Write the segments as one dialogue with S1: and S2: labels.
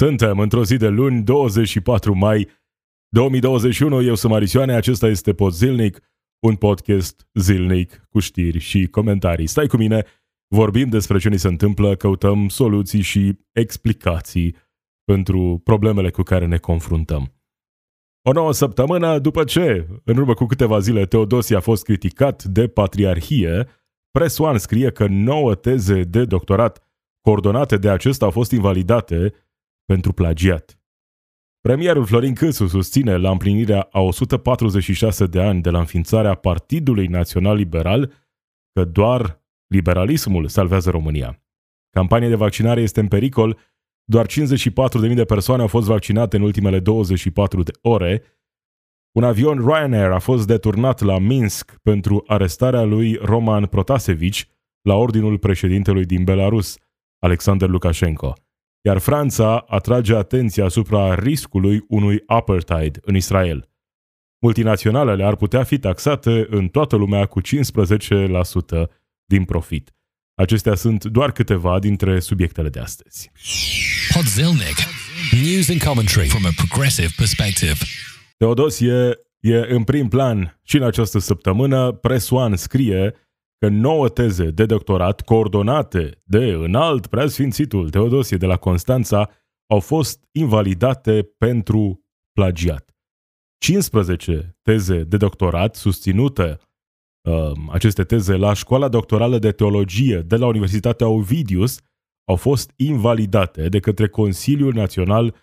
S1: Suntem într-o zi de luni, 24 mai 2021. Eu sunt Marisioane, acesta este Pod Zilnic, un podcast zilnic cu știri și comentarii. Stai cu mine, vorbim despre ce ni se întâmplă, căutăm soluții și explicații pentru problemele cu care ne confruntăm. O nouă săptămână după ce, în urmă cu câteva zile, Teodosie a fost criticat de patriarhie, Press One scrie că nouă teze de doctorat coordonate de acesta au fost invalidate pentru plagiat. Premierul Florin Câțu susține la împlinirea a 146 de ani de la înființarea Partidului Național Liberal că doar liberalismul salvează România. Campania de vaccinare este în pericol, doar 54.000 de persoane au fost vaccinate în ultimele 24 de ore. Un avion Ryanair a fost deturnat la Minsk pentru arestarea lui Roman Protasevich la ordinul președintelui din Belarus, Alexander Lukashenko iar Franța atrage atenția asupra riscului unui apartheid în Israel. Multinaționalele ar putea fi taxate în toată lumea cu 15% din profit. Acestea sunt doar câteva dintre subiectele de astăzi. Podzilnic. News and commentary from a progressive perspective. Teodosie e în prim plan și în această săptămână. Press One scrie că nouă teze de doctorat coordonate de înalt preasfințitul Teodosie de la Constanța au fost invalidate pentru plagiat. 15 teze de doctorat susținute uh, aceste teze la Școala Doctorală de Teologie de la Universitatea Ovidius au fost invalidate de către Consiliul Național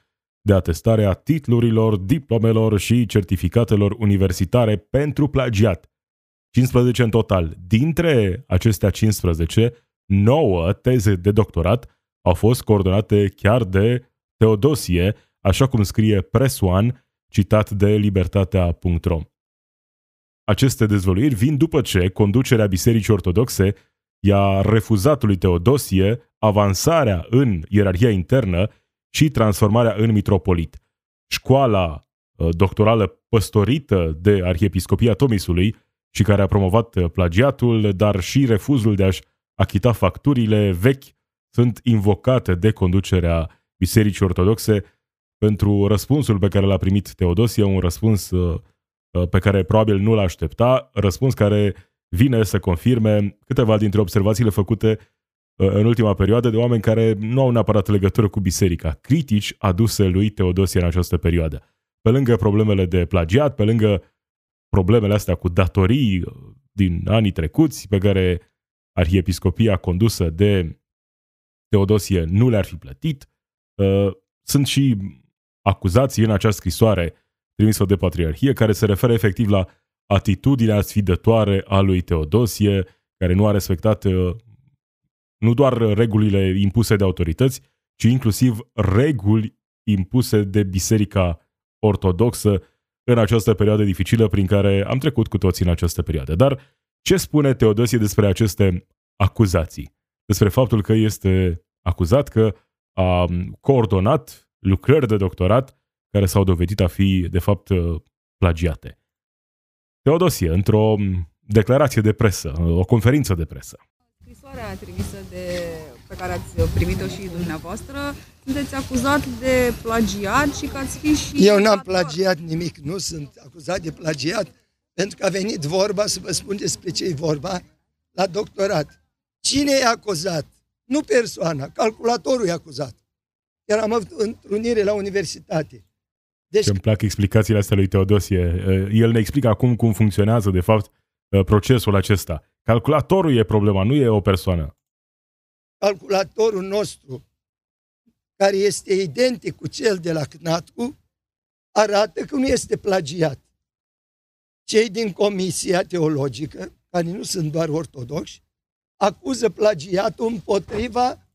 S1: de Atestare a titlurilor, diplomelor și certificatelor universitare pentru plagiat. 15 în total. Dintre acestea 15, 9 teze de doctorat au fost coordonate chiar de Teodosie, așa cum scrie Press One, citat de libertatea.ro. Aceste dezvăluiri vin după ce conducerea Bisericii Ortodoxe i-a refuzat lui Teodosie avansarea în ierarhia internă și transformarea în mitropolit. Școala uh, doctorală păstorită de Arhiepiscopia Tomisului și care a promovat uh, plagiatul, dar și refuzul de a-și achita facturile vechi sunt invocate de conducerea Bisericii Ortodoxe pentru răspunsul pe care l-a primit Teodosie, un răspuns uh, uh, pe care probabil nu l-aștepta, răspuns care vine să confirme câteva dintre observațiile făcute în ultima perioadă de oameni care nu au neapărat legătură cu biserica, critici aduse lui Teodosie în această perioadă. Pe lângă problemele de plagiat, pe lângă problemele astea cu datorii uh, din anii trecuți pe care arhiepiscopia condusă de Teodosie nu le-ar fi plătit. Uh, sunt și acuzații în această scrisoare trimisă de patriarhie care se referă efectiv la atitudinea sfidătoare a lui Teodosie, care nu a respectat uh, nu doar regulile impuse de autorități, ci inclusiv reguli impuse de Biserica Ortodoxă în această perioadă dificilă prin care am trecut cu toții în această perioadă. Dar ce spune Teodosie despre aceste acuzații? Despre faptul că este acuzat că a coordonat lucrări de doctorat care s-au dovedit a fi, de fapt, plagiate. Teodosie, într-o declarație de presă, o conferință de presă.
S2: Scrisoarea trimisă de pe care ați primit-o și dumneavoastră, sunteți acuzat de plagiat și că ați fi și...
S3: Eu n-am plagiat nimic, nu sunt acuzat de plagiat, pentru că a venit vorba, să vă spun despre ce e vorba, la doctorat. Cine e acuzat? Nu persoana, calculatorul e acuzat. Chiar am avut întrunire la universitate.
S1: Deci... Îmi plac explicațiile astea lui Teodosie. El ne explică acum cum funcționează, de fapt, procesul acesta. Calculatorul e problema, nu e o persoană
S3: calculatorul nostru, care este identic cu cel de la CNATCU, arată că nu este plagiat. Cei din Comisia Teologică, care nu sunt doar ortodoxi, acuză plagiatul împotriva...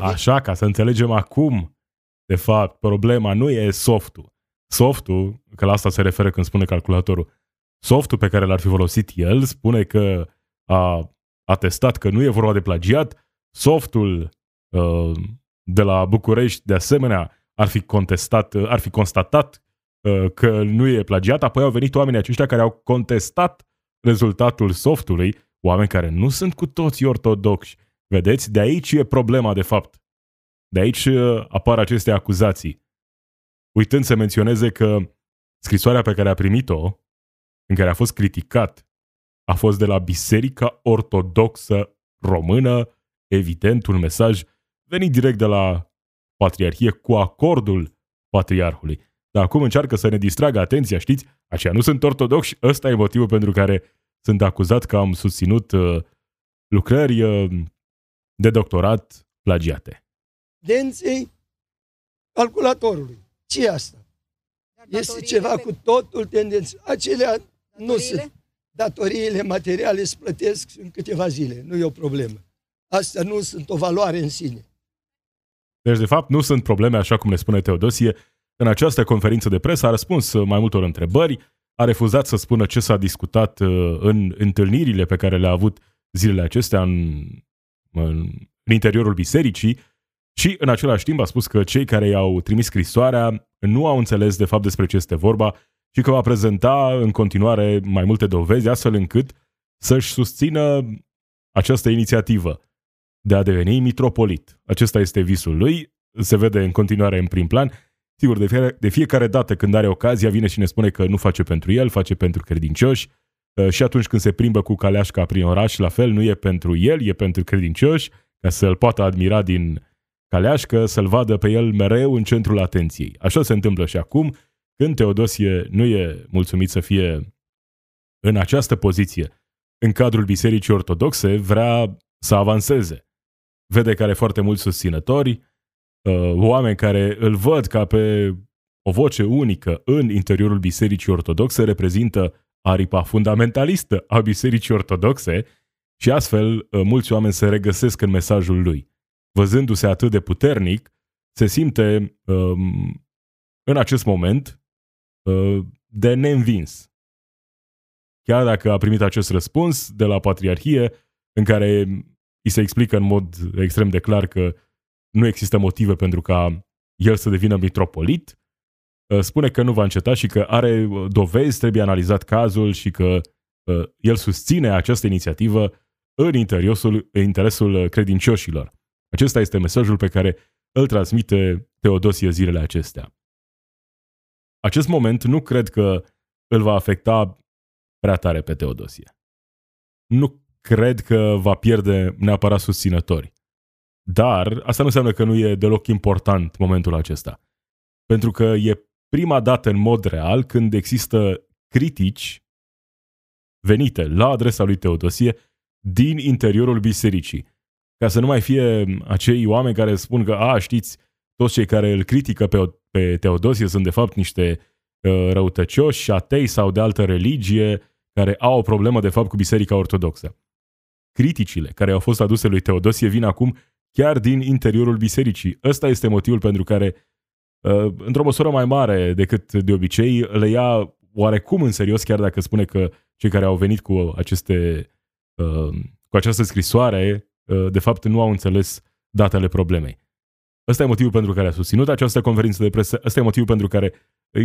S1: Așa, ca să înțelegem acum, de fapt, problema nu e softul. Softul, că la asta se referă când spune calculatorul, softul pe care l-ar fi folosit el spune că a atestat că nu e vorba de plagiat, Softul uh, de la București, de asemenea, ar fi contestat, uh, ar fi constatat uh, că nu e plagiat, apoi au venit oamenii aceștia care au contestat rezultatul softului, oameni care nu sunt cu toții ortodoxi. Vedeți? De aici e problema, de fapt. De aici uh, apar aceste acuzații. Uitând să menționeze că scrisoarea pe care a primit-o, în care a fost criticat, a fost de la Biserica Ortodoxă Română, evident un mesaj venit direct de la Patriarhie cu acordul Patriarhului. Dar acum încearcă să ne distragă atenția, știți? Aceia nu sunt ortodoxi, ăsta e motivul pentru care sunt acuzat că am susținut uh, lucrări uh, de doctorat plagiate.
S3: Denței calculatorului. ce e asta? Este ceva pe... cu totul tendență. Acelea Datoriile? nu sunt. Datoriile materiale se plătesc în câteva zile, nu e o problemă. Astea nu sunt o valoare în sine.
S1: Deci, de fapt, nu sunt probleme, așa cum ne spune Teodosie. În această conferință de presă a răspuns mai multor întrebări, a refuzat să spună ce s-a discutat uh, în întâlnirile pe care le-a avut zilele acestea în, în, în interiorul bisericii și în același timp a spus că cei care i-au trimis scrisoarea nu au înțeles de fapt despre ce este vorba și că va prezenta în continuare mai multe dovezi astfel încât să-și susțină această inițiativă de a deveni mitropolit. Acesta este visul lui, se vede în continuare în prim plan. Sigur, de fiecare, de fiecare dată când are ocazia, vine și ne spune că nu face pentru el, face pentru credincioși. Uh, și atunci când se plimbă cu caleașca prin oraș, la fel, nu e pentru el, e pentru credincioși, ca să-l poată admira din caleașcă, să-l vadă pe el mereu în centrul atenției. Așa se întâmplă și acum, când Teodosie nu e mulțumit să fie în această poziție în cadrul Bisericii Ortodoxe, vrea să avanseze. Vede că are foarte mulți susținători, uh, oameni care îl văd ca pe o voce unică în interiorul Bisericii Ortodoxe, reprezintă aripa fundamentalistă a Bisericii Ortodoxe și astfel uh, mulți oameni se regăsesc în mesajul lui. Văzându-se atât de puternic, se simte um, în acest moment uh, de neînvins. Chiar dacă a primit acest răspuns de la Patriarhie, în care îi se explică în mod extrem de clar că nu există motive pentru ca el să devină mitropolit, uh, spune că nu va înceta și că are uh, dovezi, trebuie analizat cazul și că uh, el susține această inițiativă în interesul, în interesul credincioșilor. Acesta este mesajul pe care îl transmite Teodosie zilele acestea. Acest moment nu cred că îl va afecta prea tare pe Teodosie. Nu cred că va pierde neapărat susținători. Dar asta nu înseamnă că nu e deloc important momentul acesta. Pentru că e prima dată în mod real când există critici venite la adresa lui Teodosie din interiorul bisericii. Ca să nu mai fie acei oameni care spun că, a, știți, toți cei care îl critică pe, pe Teodosie sunt de fapt niște uh, răutăcioși, atei sau de altă religie, care au o problemă de fapt cu Biserica Ortodoxă. Criticile care au fost aduse lui Teodosie vin acum chiar din interiorul bisericii. Ăsta este motivul pentru care, uh, într-o măsură mai mare decât de obicei, le ia oarecum în serios, chiar dacă spune că cei care au venit cu aceste uh, cu această scrisoare, uh, de fapt nu au înțeles datele problemei. Ăsta e motivul pentru care a susținut această conferință de presă, ăsta e motivul pentru care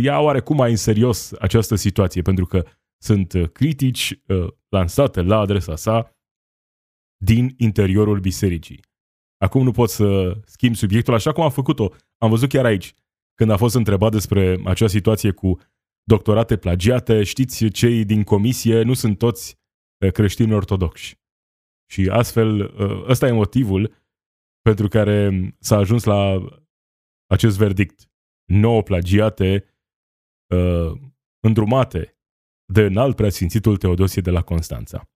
S1: ia oarecum mai în serios această situație, pentru că sunt critici lansate la adresa sa din interiorul bisericii. Acum nu pot să schimb subiectul așa cum am făcut-o. Am văzut chiar aici, când a fost întrebat despre acea situație cu doctorate plagiate, știți, cei din comisie nu sunt toți eh, creștini ortodoxi. Și astfel, eh, ăsta e motivul pentru care s-a ajuns la acest verdict. Nouă plagiate uh, îndrumate de înalt preasfințitul Teodosie de la Constanța.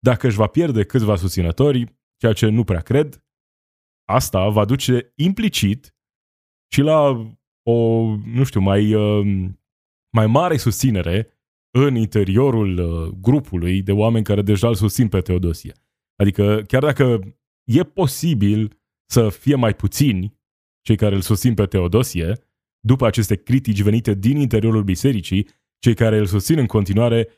S1: Dacă își va pierde câțiva susținători, ceea ce nu prea cred, asta va duce implicit și la o, nu știu, mai, uh, mai mare susținere în interiorul uh, grupului de oameni care deja îl susțin pe Teodosie. Adică chiar dacă e posibil să fie mai puțini cei care îl susțin pe Teodosie, după aceste critici venite din interiorul bisericii, cei care îl susțin în continuare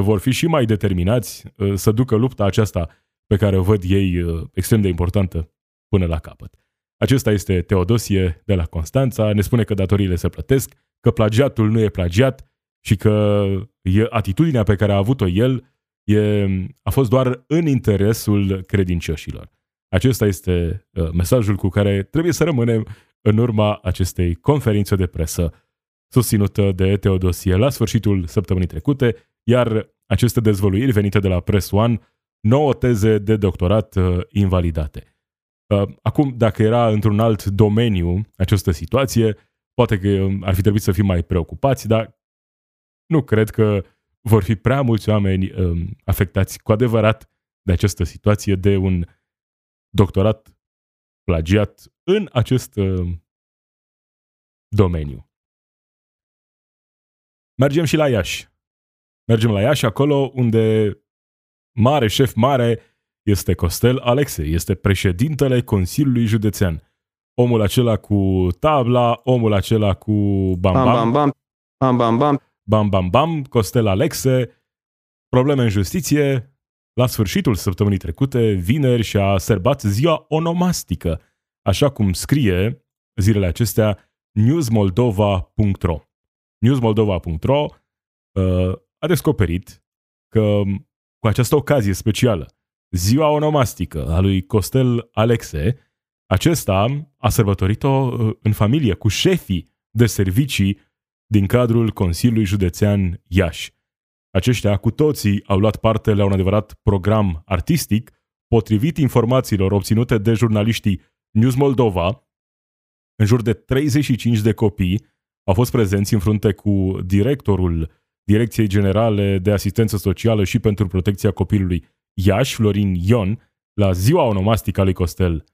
S1: vor fi și mai determinați uh, să ducă lupta aceasta pe care o văd ei uh, extrem de importantă până la capăt. Acesta este Teodosie de la Constanța, ne spune că datoriile se plătesc, că plagiatul nu e plagiat și că e atitudinea pe care a avut-o el e, a fost doar în interesul credincioșilor. Acesta este uh, mesajul cu care trebuie să rămânem în urma acestei conferințe de presă susținută de Teodosie la sfârșitul săptămânii trecute, iar aceste dezvăluiri venite de la Press One, nouă teze de doctorat uh, invalidate. Uh, acum, dacă era într-un alt domeniu această situație, poate că um, ar fi trebuit să fim mai preocupați, dar nu cred că vor fi prea mulți oameni um, afectați cu adevărat de această situație, de un doctorat plagiat în acest um, domeniu. Mergem și la Iași. Mergem la Iași, acolo unde mare șef mare este Costel Alexe, este președintele Consiliului Județean. Omul acela cu tabla, omul acela cu bam bam,
S4: bam, bam, bam, bam, bam,
S1: bam, bam, bam, Costel Alexe, probleme în justiție, la sfârșitul săptămânii trecute, vineri și-a serbat ziua onomastică, așa cum scrie zilele acestea newsmoldova.ro. newsmoldova.ro uh, a descoperit că cu această ocazie specială, ziua onomastică a lui Costel Alexe, acesta a sărbătorit-o uh, în familie cu șefii de servicii din cadrul Consiliului Județean Iași. Aceștia cu toții au luat parte la un adevărat program artistic, potrivit informațiilor obținute de jurnaliștii News Moldova, în jur de 35 de copii au fost prezenți în frunte cu directorul Direcției Generale de Asistență Socială și pentru Protecția Copilului Iași, Florin Ion, la ziua onomastică a lui Costel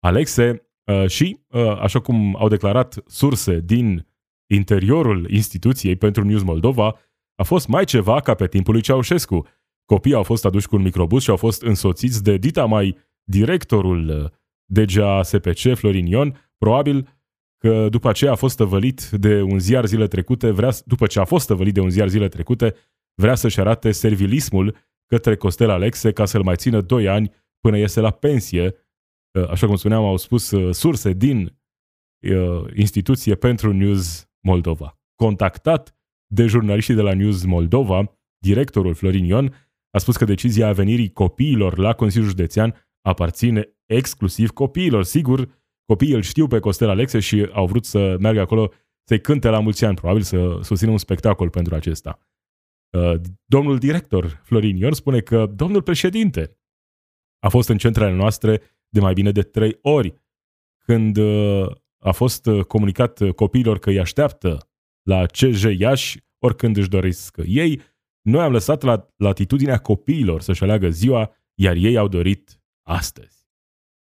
S1: Alexe uh, și, uh, așa cum au declarat surse din interiorul instituției pentru News Moldova, a fost mai ceva ca pe timpul lui Ceaușescu. Copiii au fost aduși cu un microbus și au fost însoțiți de dita mai directorul uh, DGA SPC, Florin Ion, probabil că după aceea a fost tăvălit de un ziar zile trecute, vrea, după ce a fost tăvălit de un ziar zile trecute, vrea să-și arate servilismul către Costel Alexe ca să-l mai țină 2 ani până iese la pensie. Uh, așa cum spuneam, au spus uh, surse din uh, instituție pentru News Moldova. Contactat de jurnaliștii de la News Moldova, directorul Florin Ion a spus că decizia venirii copiilor la Consiliul Județean aparține exclusiv copiilor. Sigur, copiii îl știu pe Costel Alexe și au vrut să meargă acolo să-i cânte la mulți ani, probabil să susțină un spectacol pentru acesta. Uh, domnul director Florin Ion spune că domnul președinte a fost în centrele noastre de mai bine de trei ori când uh, a fost uh, comunicat copiilor că îi așteaptă la CJ Iași oricând își doresc ei. Noi am lăsat la latitudinea copiilor să-și aleagă ziua, iar ei au dorit astăzi.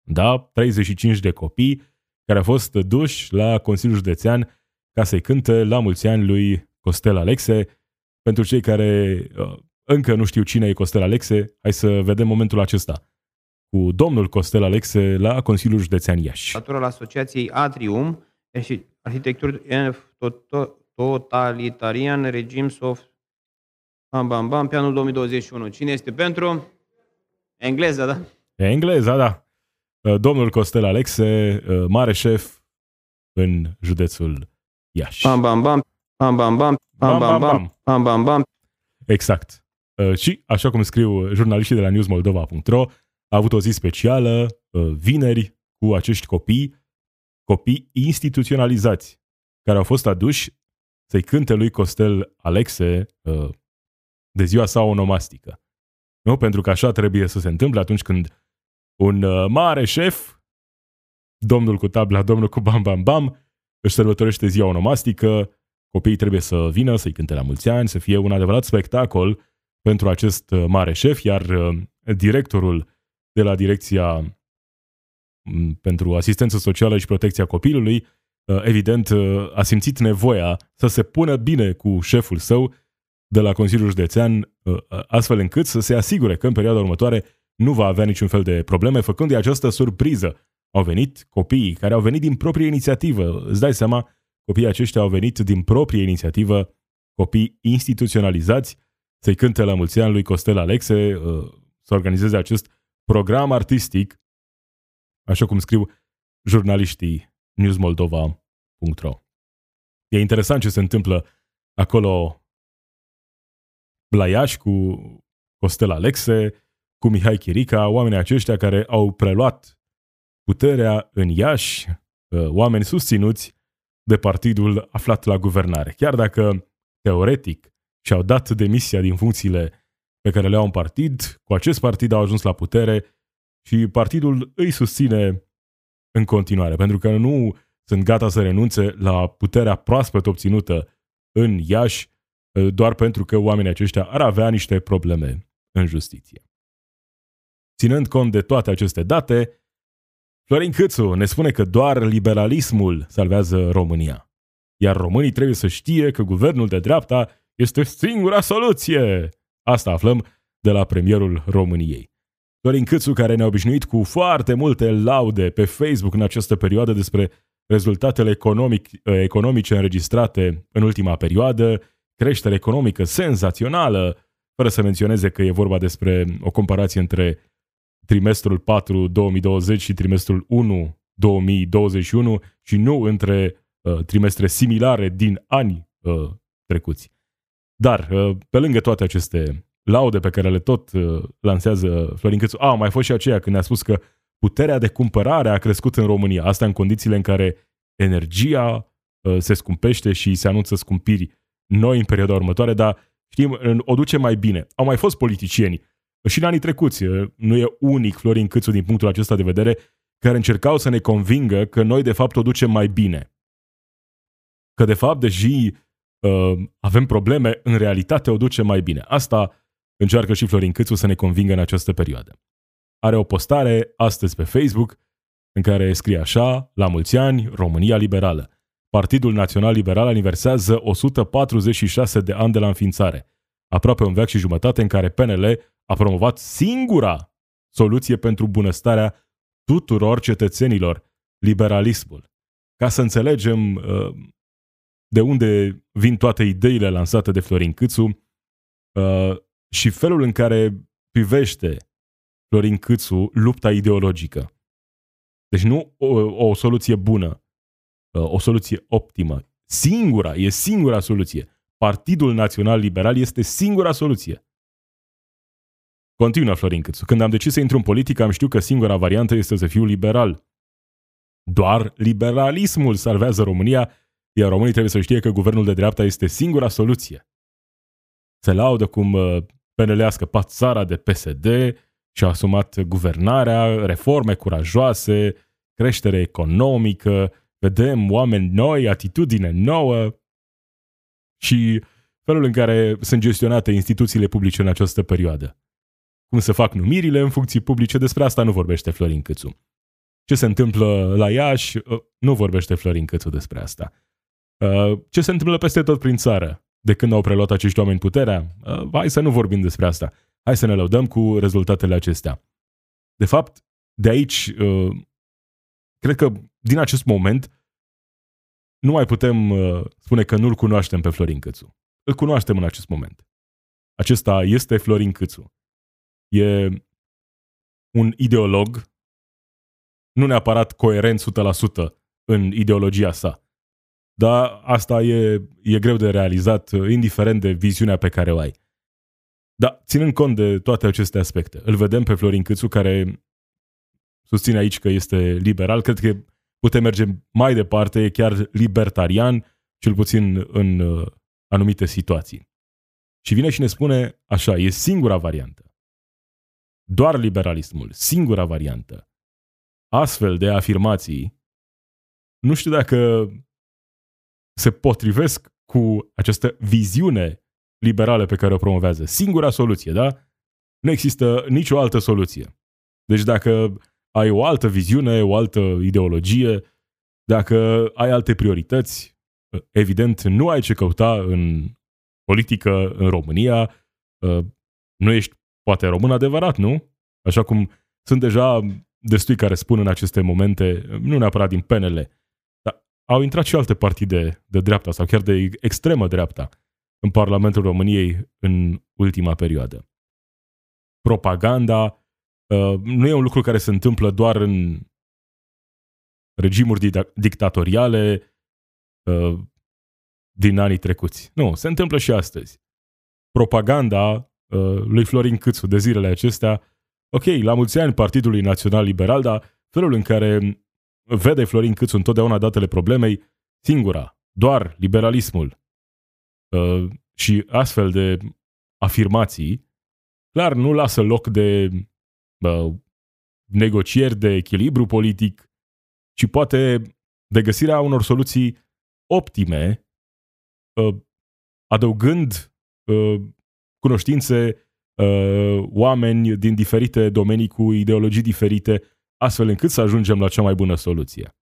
S1: Da, 35 de copii care au fost duși la Consiliul Județean ca să-i cânte la mulți ani lui Costel Alexe, pentru cei care uh, încă nu știu cine e Costel Alexe, hai să vedem momentul acesta cu domnul Costel Alexe la Consiliul Județean Iași.
S4: al Asociației Atrium, arhitecturi totalitarian, regim soft, bam, bam, bam, pe anul 2021. Cine este pentru? Engleza, da?
S1: E engleza, da. Uh, domnul Costel Alexe, uh, mare șef în județul Iași.
S4: Bam, bam, bam, bam, bam, bam, bam, bam, bam, bam, bam, bam.
S1: Exact. Uh, și, așa cum scriu jurnaliștii de la newsmoldova.ro, a avut o zi specială, uh, vineri, cu acești copii, copii instituționalizați, care au fost aduși să-i cânte lui Costel Alexe uh, de ziua sa onomastică. Nu? Pentru că așa trebuie să se întâmple atunci când un mare șef, domnul cu tabla, domnul cu bam bam bam, își sărbătorește ziua onomastică, Copiii trebuie să vină, să-i cânte la mulți ani, să fie un adevărat spectacol pentru acest uh, mare șef, iar uh, directorul de la Direcția mm, pentru Asistență Socială și Protecția Copilului, uh, evident, a simțit nevoia să se pună bine cu șeful său de la Consiliul Județean, astfel încât să se asigure că în perioada următoare nu va avea niciun fel de probleme, făcând-i această surpriză. Au venit copiii care au venit din proprie inițiativă. Îți dai seama, Copiii aceștia au venit din proprie inițiativă, copii instituționalizați, să-i cânte la mulți ani lui Costel Alexe, uh, să organizeze acest program artistic, așa cum scriu jurnaliștii newsmoldova.ro. E interesant ce se întâmplă acolo la Iași cu Costel Alexe, cu Mihai Chirica, oamenii aceștia care au preluat puterea în Iași, uh, oameni susținuți de partidul aflat la guvernare. Chiar dacă, teoretic, și-au dat demisia din funcțiile pe care le au în partid, cu acest partid au ajuns la putere și partidul îi susține în continuare, pentru că nu sunt gata să renunțe la puterea proaspăt obținută în Iași, uh, doar pentru că oamenii aceștia ar avea niște probleme în justiție. Ținând cont de toate aceste date, Florin Câțu ne spune că doar liberalismul salvează România. Iar românii trebuie să știe că guvernul de dreapta este singura soluție. Asta aflăm de la premierul României. Florin Câțu, care ne-a obișnuit cu foarte multe laude pe Facebook în această perioadă despre rezultatele economic, economice înregistrate în ultima perioadă, creștere economică senzațională, fără să menționeze că e vorba despre o comparație între trimestrul 4 2020 și trimestrul 1 2021 și nu între uh, trimestre similare din ani uh, trecuți. Dar, uh, pe lângă toate aceste laude pe care le tot uh, lansează Florin Câțu, a, mai fost și aceea când ne-a spus că puterea de cumpărare a crescut în România. Asta în condițiile în care energia uh, se scumpește și se anunță scumpiri noi în perioada următoare, dar știm, o duce mai bine. Au mai fost politicieni și în anii trecuți, nu e unic Florin Câțu din punctul acesta de vedere, care încercau să ne convingă că noi de fapt o ducem mai bine. Că de fapt, deși uh, avem probleme, în realitate o ducem mai bine. Asta încearcă și Florin Câțu să ne convingă în această perioadă. Are o postare astăzi pe Facebook în care scrie așa, la mulți ani, România Liberală. Partidul Național Liberal aniversează 146 de ani de la înființare, aproape un veac și jumătate în care PNL a promovat singura soluție pentru bunăstarea tuturor cetățenilor, liberalismul. Ca să înțelegem uh, de unde vin toate ideile lansate de Florin Câțu uh, și felul în care privește Florin Câțu lupta ideologică. Deci nu o, o soluție bună, uh, o soluție optimă. Singura, e singura soluție. Partidul Național Liberal este singura soluție. Continuă Florin Câțu. Când am decis să intru în politică, am știut că singura variantă este să fiu liberal. Doar liberalismul salvează România, iar românii trebuie să știe că guvernul de dreapta este singura soluție. Se laudă cum uh, PNL a scăpat țara de PSD și a asumat guvernarea, reforme curajoase, creștere economică, vedem oameni noi, atitudine nouă și felul în care sunt gestionate instituțiile publice în această perioadă cum se fac numirile în funcții publice, despre asta nu vorbește Florin Câțu. Ce se întâmplă la Iași, uh, nu vorbește Florin Câțu despre asta. Uh, ce se întâmplă peste tot prin țară, de când au preluat acești oameni puterea, uh, hai să nu vorbim despre asta. Hai să ne lăudăm cu rezultatele acestea. De fapt, de aici, cred că din acest moment, nu mai putem spune că nu-l cunoaștem pe Florin Câțu. Îl cunoaștem în acest moment. Acesta este Florin Câțu. E un ideolog, nu neapărat coerent 100% în ideologia sa. Dar asta e, e greu de realizat, indiferent de viziunea pe care o ai. Dar ținând cont de toate aceste aspecte, îl vedem pe Florin Câțu care susține aici că este liberal, cred că putem merge mai departe, e chiar libertarian, cel puțin în uh, anumite situații. Și vine și ne spune așa, e singura variantă. Doar liberalismul, singura variantă. Astfel de afirmații, nu știu dacă se potrivesc cu această viziune liberală pe care o promovează. Singura soluție, da? Nu există nicio altă soluție. Deci dacă ai o altă viziune, o altă ideologie, dacă ai alte priorități, evident nu ai ce căuta în politică în România, nu ești poate român adevărat, nu? Așa cum sunt deja destui care spun în aceste momente, nu neapărat din PNL, dar au intrat și alte partide de dreapta sau chiar de extremă dreapta în Parlamentul României în ultima perioadă. Propaganda uh, nu e un lucru care se întâmplă doar în regimuri dictatoriale uh, din anii trecuți. Nu, se întâmplă și astăzi. Propaganda Uh, lui Florin Câțu de zilele acestea. Ok, la mulți ani Partidului Național Liberal, dar felul în care vede Florin Câțu întotdeauna datele problemei, singura, doar liberalismul. Uh, și astfel de afirmații, clar nu lasă loc de uh, negocieri de echilibru politic, ci poate de găsirea unor soluții optime, uh, adăugând uh, cunoștințe, uh, oameni din diferite domenii cu ideologii diferite, astfel încât să ajungem la cea mai bună soluție.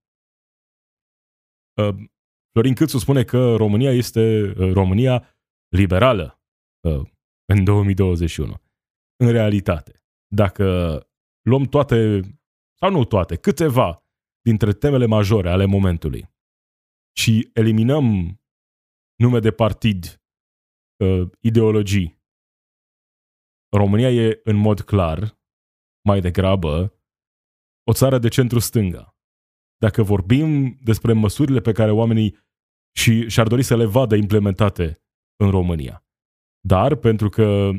S1: Florin Câțu spune că România este România liberală în 2021. În realitate, dacă luăm toate, sau nu toate, câteva dintre temele majore ale momentului și eliminăm nume de partid, uh, ideologii, România e în mod clar, mai degrabă, o țară de centru-stânga. Dacă vorbim despre măsurile pe care oamenii și și-ar dori să le vadă implementate în România. Dar pentru că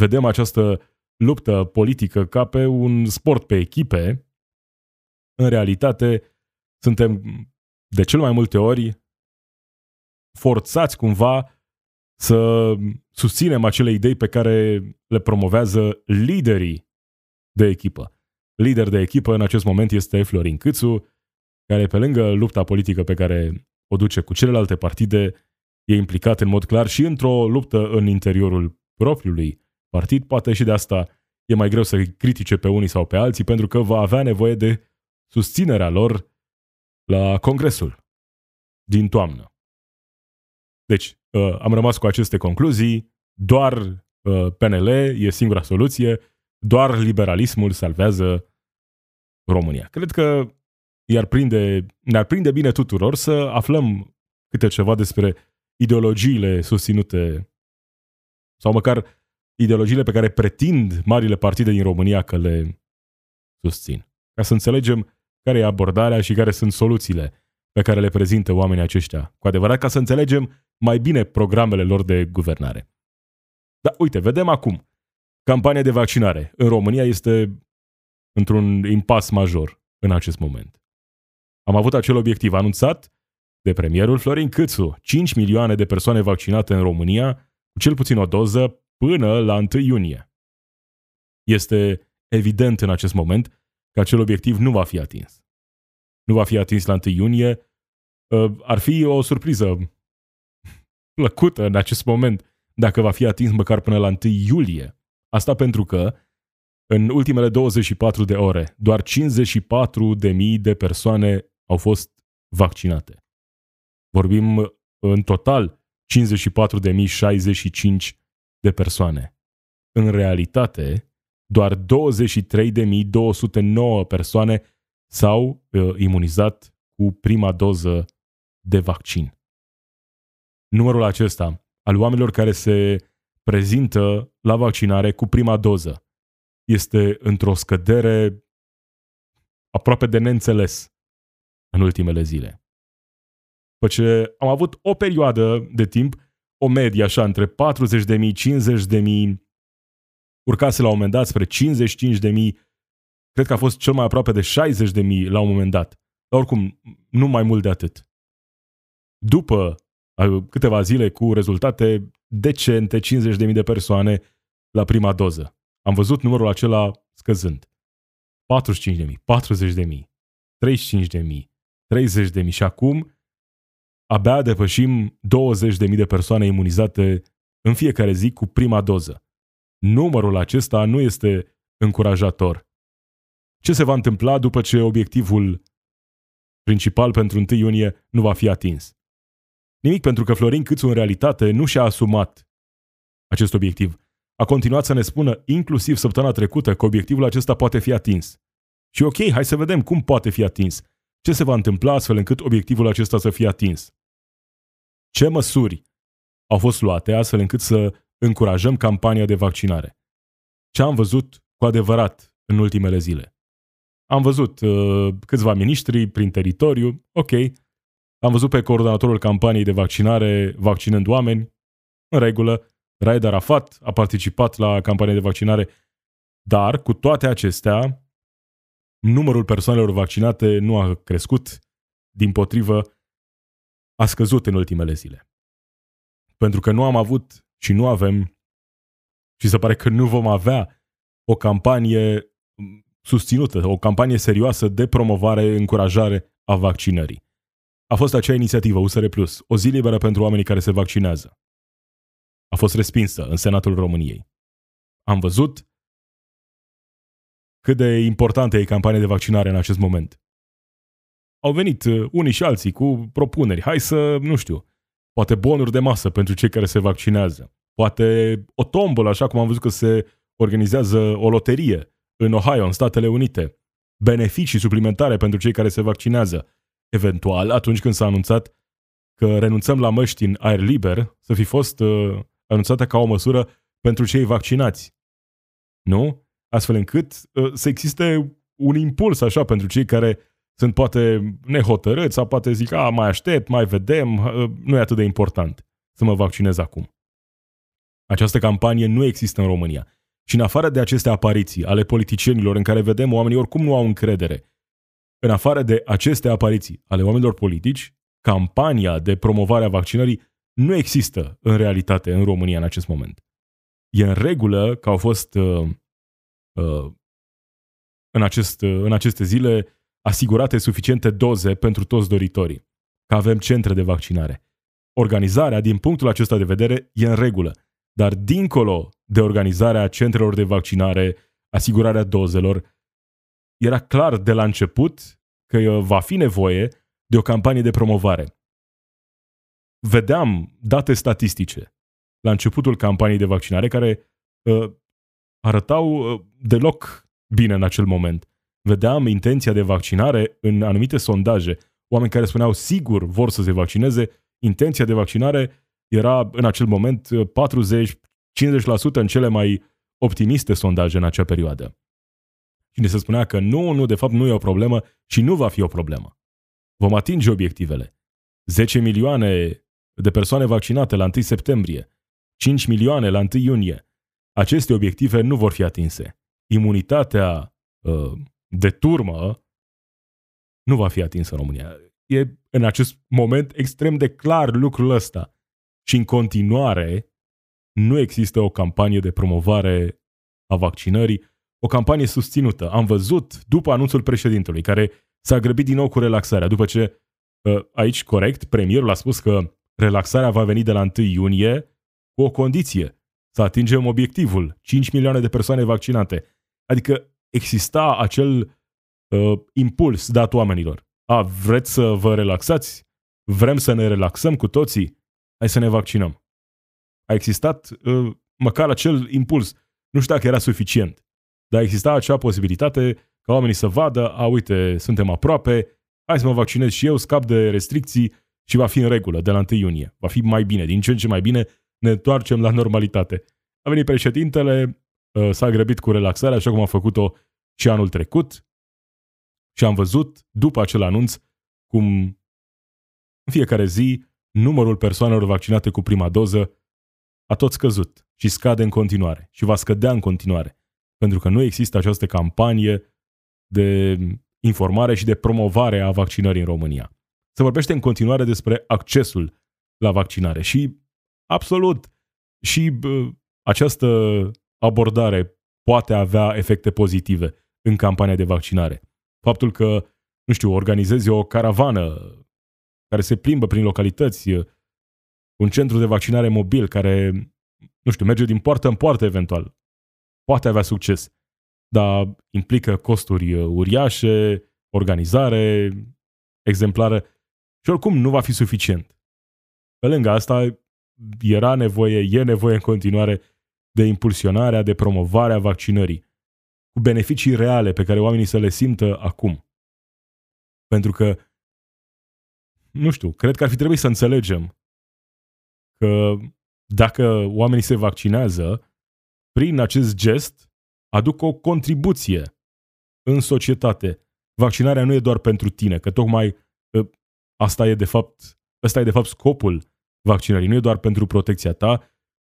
S1: vedem această luptă politică ca pe un sport pe echipe, în realitate suntem de cel mai multe ori forțați cumva să susținem acele idei pe care le promovează liderii de echipă. Lider de echipă în acest moment este Florin Câțu, care pe lângă lupta politică pe care o duce cu celelalte partide, e implicat în mod clar și într-o luptă în interiorul propriului partid. Poate și de asta e mai greu să critique pe unii sau pe alții, pentru că va avea nevoie de susținerea lor la congresul din toamnă. Deci, uh, am rămas cu aceste concluzii, doar uh, PNL e singura soluție, doar liberalismul salvează România. Cred că i-ar prinde, ne-ar prinde bine tuturor să aflăm câte ceva despre ideologiile susținute sau măcar ideologiile pe care pretind marile partide din România că le susțin. Ca să înțelegem care e abordarea și care sunt soluțiile pe care le prezintă oamenii aceștia. Cu adevărat, ca să înțelegem mai bine programele lor de guvernare. Dar uite, vedem acum. Campania de vaccinare în România este într-un impas major în acest moment. Am avut acel obiectiv anunțat de premierul Florin Câțu, 5 milioane de persoane vaccinate în România, cu cel puțin o doză, până la 1 iunie. Este evident în acest moment că acel obiectiv nu va fi atins. Nu va fi atins la 1 iunie. Uh, ar fi o surpriză plăcută în acest moment dacă va fi atins măcar până la 1 iulie. Asta pentru că în ultimele 24 de ore, doar 54.000 de persoane au fost vaccinate. Vorbim în total 54.065 de persoane. În realitate, doar 23.209 persoane s-au uh, imunizat cu prima doză de vaccin. Numărul acesta al oamenilor care se prezintă la vaccinare cu prima doză este într-o scădere aproape de neînțeles în ultimele zile. După ce am avut o perioadă de timp, o medie așa, între 40.000, 50.000, urcase la un moment dat spre 55.000, cred că a fost cel mai aproape de 60.000 la un moment dat. Dar oricum, nu mai mult de atât. După câteva zile cu rezultate decente, 50.000 de persoane la prima doză. Am văzut numărul acela scăzând. 45.000, 40.000, 35.000, 30.000 și acum abia depășim 20.000 de persoane imunizate în fiecare zi cu prima doză. Numărul acesta nu este încurajator. Ce se va întâmpla după ce obiectivul principal pentru 1 iunie nu va fi atins? Nimic pentru că Florin Câțu în realitate nu și-a asumat acest obiectiv. A continuat să ne spună, inclusiv săptămâna trecută, că obiectivul acesta poate fi atins. Și ok, hai să vedem cum poate fi atins. Ce se va întâmpla astfel încât obiectivul acesta să fie atins? Ce măsuri au fost luate astfel încât să încurajăm campania de vaccinare? Ce am văzut cu adevărat în ultimele zile? Am văzut uh, câțiva miniștri prin teritoriu, ok. Am văzut pe coordonatorul campaniei de vaccinare vaccinând oameni, în regulă. Raed Arafat a participat la campania de vaccinare. Dar, cu toate acestea, numărul persoanelor vaccinate nu a crescut, din potrivă, a scăzut în ultimele zile. Pentru că nu am avut și nu avem și se pare că nu vom avea o campanie susținută, o campanie serioasă de promovare, încurajare a vaccinării. A fost acea inițiativă USR Plus, o zi liberă pentru oamenii care se vaccinează. A fost respinsă în Senatul României. Am văzut cât de importantă e campania de vaccinare în acest moment. Au venit uh, unii și alții cu propuneri. Hai să, nu știu, poate bonuri de masă pentru cei care se vaccinează. Poate o tombolă, așa cum am văzut că se organizează o loterie în Ohio, în Statele Unite. Beneficii suplimentare pentru cei care se vaccinează. Eventual, atunci când s-a anunțat că renunțăm la măști în aer liber, să fi fost uh, anunțată ca o măsură pentru cei vaccinați. Nu? Astfel încât uh, să existe un impuls așa pentru cei care sunt poate nehotărâți sau poate zic, a, mai aștept, mai vedem, uh, nu e atât de important să mă vaccinez acum. Această campanie nu există în România. Și în afară de aceste apariții ale politicienilor în care vedem oamenii oricum nu au încredere, în afară de aceste apariții ale oamenilor politici, campania de promovare a vaccinării nu există în realitate în România în acest moment. E în regulă că au fost uh, uh, în, acest, uh, în aceste zile asigurate suficiente doze pentru toți doritorii, că avem centre de vaccinare. Organizarea, din punctul acesta de vedere, e în regulă, dar dincolo de organizarea centrelor de vaccinare, asigurarea dozelor, era clar de la început că va fi nevoie de o campanie de promovare. Vedeam date statistice la începutul campaniei de vaccinare care uh, arătau uh, deloc bine în acel moment. Vedeam intenția de vaccinare în anumite sondaje. Oameni care spuneau sigur vor să se vaccineze, intenția de vaccinare era în acel moment 40, 50% în cele mai optimiste sondaje în acea perioadă. Și se spunea că nu, nu, de fapt nu e o problemă și nu va fi o problemă. Vom atinge obiectivele. 10 milioane de persoane vaccinate la 1 septembrie, 5 milioane la 1 iunie. Aceste obiective nu vor fi atinse. Imunitatea uh, de turmă nu va fi atinsă în România. E în acest moment extrem de clar lucrul ăsta. Și în continuare, nu există o campanie de promovare a vaccinării, o campanie susținută. Am văzut după anunțul președintelui, care s-a grăbit din nou cu relaxarea, după ce ă, aici, corect, premierul a spus că relaxarea va veni de la 1 iunie cu o condiție, să atingem obiectivul, 5 milioane de persoane vaccinate. Adică exista acel uh, impuls dat oamenilor. A, vreți să vă relaxați? Vrem să ne relaxăm cu toții? Hai să ne vaccinăm a existat uh, măcar acel impuls. Nu știu dacă era suficient, dar exista acea posibilitate ca oamenii să vadă, a, uite, suntem aproape, hai să mă vaccinez și eu, scap de restricții și va fi în regulă de la 1 iunie. Va fi mai bine, din ce în ce mai bine, ne întoarcem la normalitate. A venit președintele, uh, s-a grăbit cu relaxarea, așa cum a făcut-o și anul trecut și am văzut, după acel anunț, cum în fiecare zi numărul persoanelor vaccinate cu prima doză a tot scăzut și scade în continuare și va scădea în continuare, pentru că nu există această campanie de informare și de promovare a vaccinării în România. Se vorbește în continuare despre accesul la vaccinare și absolut și bă, această abordare poate avea efecte pozitive în campania de vaccinare. Faptul că, nu știu, organizezi o caravană care se plimbă prin localități, un centru de vaccinare mobil care, nu știu, merge din poartă în poartă eventual. Poate avea succes, dar implică costuri uh, uriașe, organizare exemplară și oricum nu va fi suficient. Pe lângă asta, era nevoie, e nevoie în continuare de impulsionarea, de promovarea vaccinării, cu beneficii reale pe care oamenii să le simtă acum. Pentru că, nu știu, cred că ar fi trebuit să înțelegem că dacă oamenii se vaccinează, prin acest gest aduc o contribuție în societate. Vaccinarea nu e doar pentru tine, că tocmai ă, asta e de fapt, ăsta e de fapt scopul vaccinării. Nu e doar pentru protecția ta,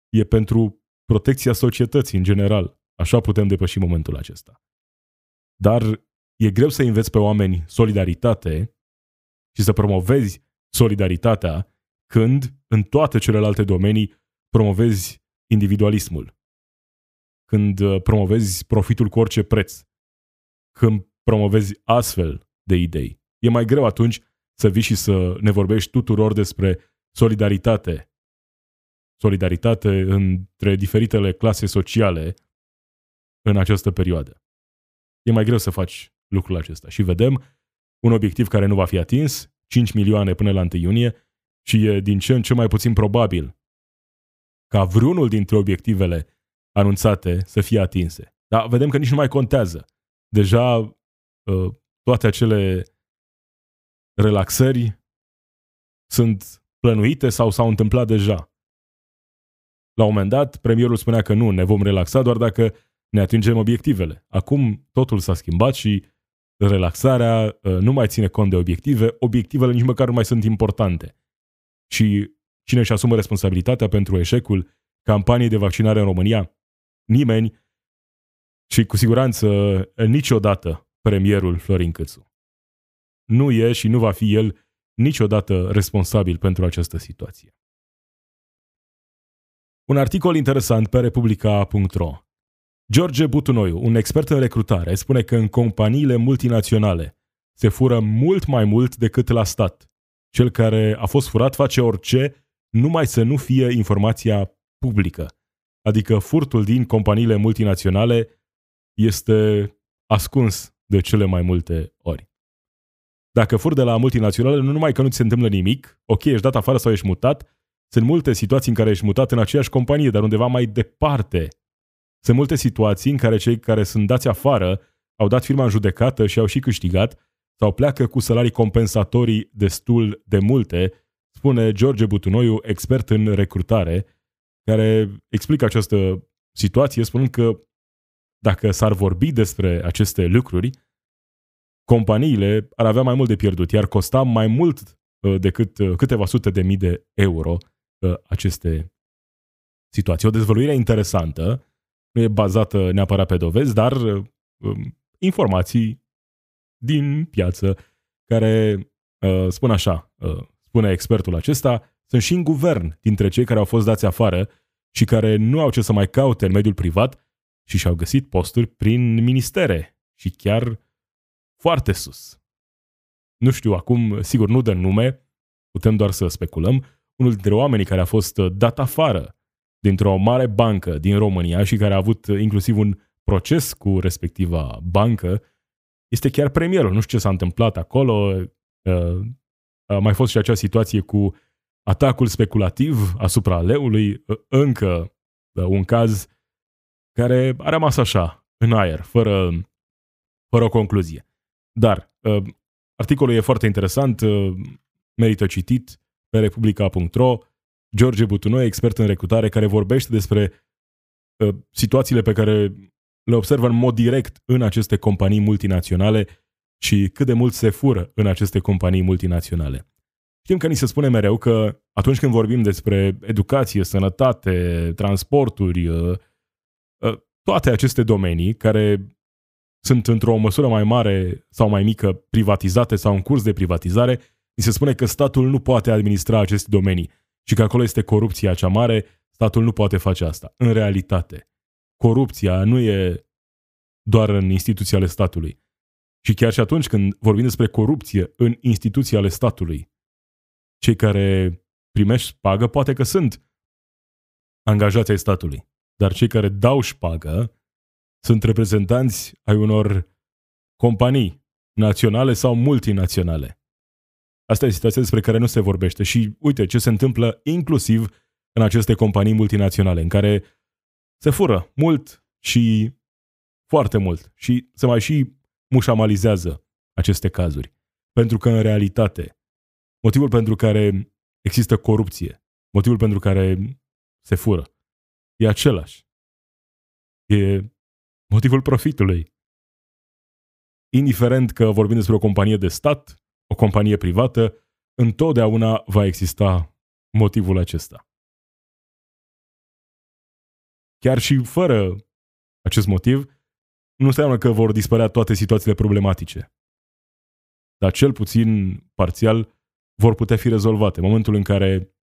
S1: e pentru protecția societății în general. Așa putem depăși momentul acesta. Dar e greu să înveți pe oameni solidaritate și să promovezi solidaritatea când în toate celelalte domenii promovezi individualismul. Când uh, promovezi profitul cu orice preț. Când promovezi astfel de idei. E mai greu atunci să vii și să ne vorbești tuturor despre solidaritate. Solidaritate între diferitele clase sociale în această perioadă. E mai greu să faci lucrul acesta. Și vedem un obiectiv care nu va fi atins, 5 milioane până la 1 iunie, și e din ce în ce mai puțin probabil ca vreunul dintre obiectivele anunțate să fie atinse. Dar vedem că nici nu mai contează. Deja uh, toate acele relaxări sunt plănuite sau s-au întâmplat deja. La un moment dat, premierul spunea că nu, ne vom relaxa doar dacă ne atingem obiectivele. Acum totul s-a schimbat și relaxarea uh, nu mai ține cont de obiective, obiectivele nici măcar nu mai sunt importante. Și cine își asumă responsabilitatea pentru eșecul campaniei de vaccinare în România? Nimeni și cu siguranță niciodată premierul Florin Câțu. Nu e și nu va fi el niciodată responsabil pentru această situație. Un articol interesant pe republica.ro George Butunoiu, un expert în recrutare, spune că în companiile multinaționale se fură mult mai mult decât la stat. Cel care a fost furat face orice, numai să nu fie informația publică. Adică furtul din companiile multinaționale este ascuns de cele mai multe ori. Dacă fur de la multinaționale, nu numai că nu ți se întâmplă nimic, ok, ești dat afară sau ești mutat, sunt multe situații în care ești mutat în aceeași companie, dar undeva mai departe. Sunt multe situații în care cei care sunt dați afară au dat firma în judecată și au și câștigat sau pleacă cu salarii compensatorii destul de multe, spune George Butunoiu, expert în recrutare, care explică această situație spunând că dacă s-ar vorbi despre aceste lucruri, companiile ar avea mai mult de pierdut, iar costa mai mult uh, decât uh, câteva sute de mii de euro uh, aceste situații. O dezvăluire interesantă, nu e bazată neapărat pe dovezi, dar um, informații din piață care spun așa, spune expertul acesta, sunt și în guvern dintre cei care au fost dați afară și care nu au ce să mai caute în mediul privat și și-au găsit posturi prin ministere și chiar foarte sus. Nu știu acum, sigur nu dă nume, putem doar să speculăm, unul dintre oamenii care a fost dat afară dintr-o mare bancă din România și care a avut inclusiv un proces cu respectiva bancă, este chiar premierul. Nu știu ce s-a întâmplat acolo. Uh, a mai fost și acea situație cu atacul speculativ asupra leului, uh, încă uh, un caz care a rămas așa, în aer, fără, fără o concluzie. Dar articolul e foarte interesant, merită citit pe republica.ro. George Butunoi, expert în recrutare, care vorbește despre situațiile pe care le observă în mod direct în aceste companii multinaționale și cât de mult se fură în aceste companii multinaționale. Știm că ni se spune mereu că atunci când vorbim despre educație, sănătate, transporturi, uh, uh, toate aceste domenii care sunt într-o măsură mai mare sau mai mică privatizate sau în curs de privatizare, ni se spune că statul nu poate administra aceste domenii și că acolo este corupția cea mare, statul nu poate face asta. În realitate, corupția nu e doar în instituții ale statului. Și chiar și atunci când vorbim despre corupție în instituții ale statului, cei care primești șpagă poate că sunt angajați ai statului, dar cei care dau șpagă sunt reprezentanți ai unor companii naționale sau multinaționale. Asta e situația despre care nu se vorbește și uite ce se întâmplă inclusiv în aceste companii multinaționale, în care se fură mult și foarte mult și se mai și mușamalizează aceste cazuri. Pentru că, în realitate, motivul pentru care există corupție, motivul pentru care se fură, e același. E motivul profitului. Indiferent că vorbim despre o companie de stat, o companie privată, întotdeauna va exista motivul acesta chiar și fără acest motiv, nu înseamnă că vor dispărea toate situațiile problematice. Dar cel puțin parțial vor putea fi rezolvate. În momentul în care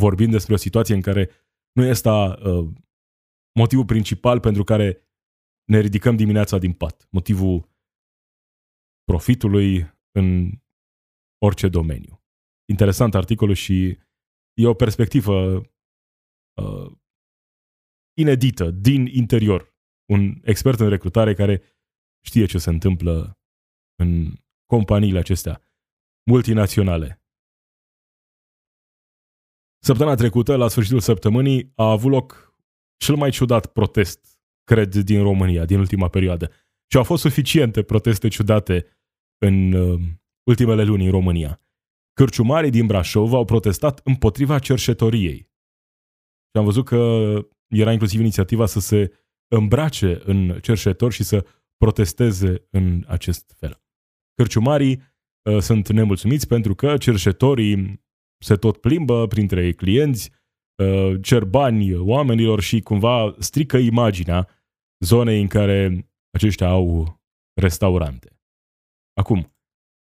S1: vorbim despre o situație în care nu este uh, motivul principal pentru care ne ridicăm dimineața din pat, motivul profitului în orice domeniu. Interesant articolul și e o perspectivă uh, inedită, din interior. Un expert în recrutare care știe ce se întâmplă în companiile acestea multinaționale. Săptămâna trecută, la sfârșitul săptămânii, a avut loc cel mai ciudat protest, cred, din România, din ultima perioadă. Și au fost suficiente proteste ciudate în uh, ultimele luni în România. Cârciumarii din Brașov au protestat împotriva cerșetoriei. Și am văzut că era inclusiv inițiativa să se îmbrace în cerșetori și să protesteze în acest fel. Cârciumarii uh, sunt nemulțumiți pentru că cerșetorii se tot plimbă printre clienți, uh, cer bani oamenilor și cumva strică imaginea zonei în care aceștia au restaurante. Acum,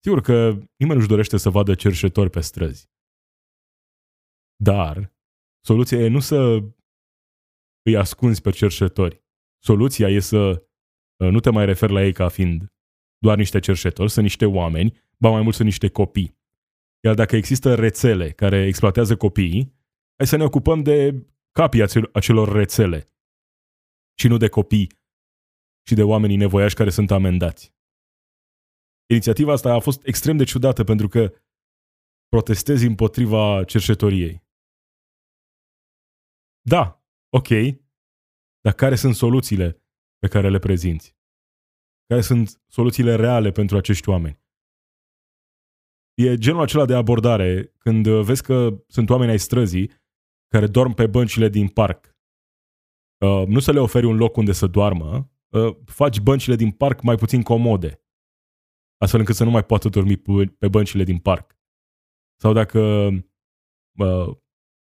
S1: sigur că nimeni nu-și dorește să vadă cerșetori pe străzi. Dar soluția e nu să îi ascunzi pe cerșetori. Soluția e să uh, nu te mai referi la ei ca fiind doar niște cerșetori, sunt niște oameni, ba mai mult sunt niște copii. Iar dacă există rețele care exploatează copiii, hai să ne ocupăm de capii acelor rețele și nu de copii și de oamenii nevoiași care sunt amendați. Inițiativa asta a fost extrem de ciudată pentru că protestezi împotriva cerșetoriei. Da, ok, dar care sunt soluțiile pe care le prezinți? Care sunt soluțiile reale pentru acești oameni? E genul acela de abordare când vezi că sunt oameni ai străzii care dorm pe băncile din parc. Uh, nu să le oferi un loc unde să doarmă, uh, faci băncile din parc mai puțin comode, astfel încât să nu mai poată dormi pe băncile din parc. Sau dacă uh,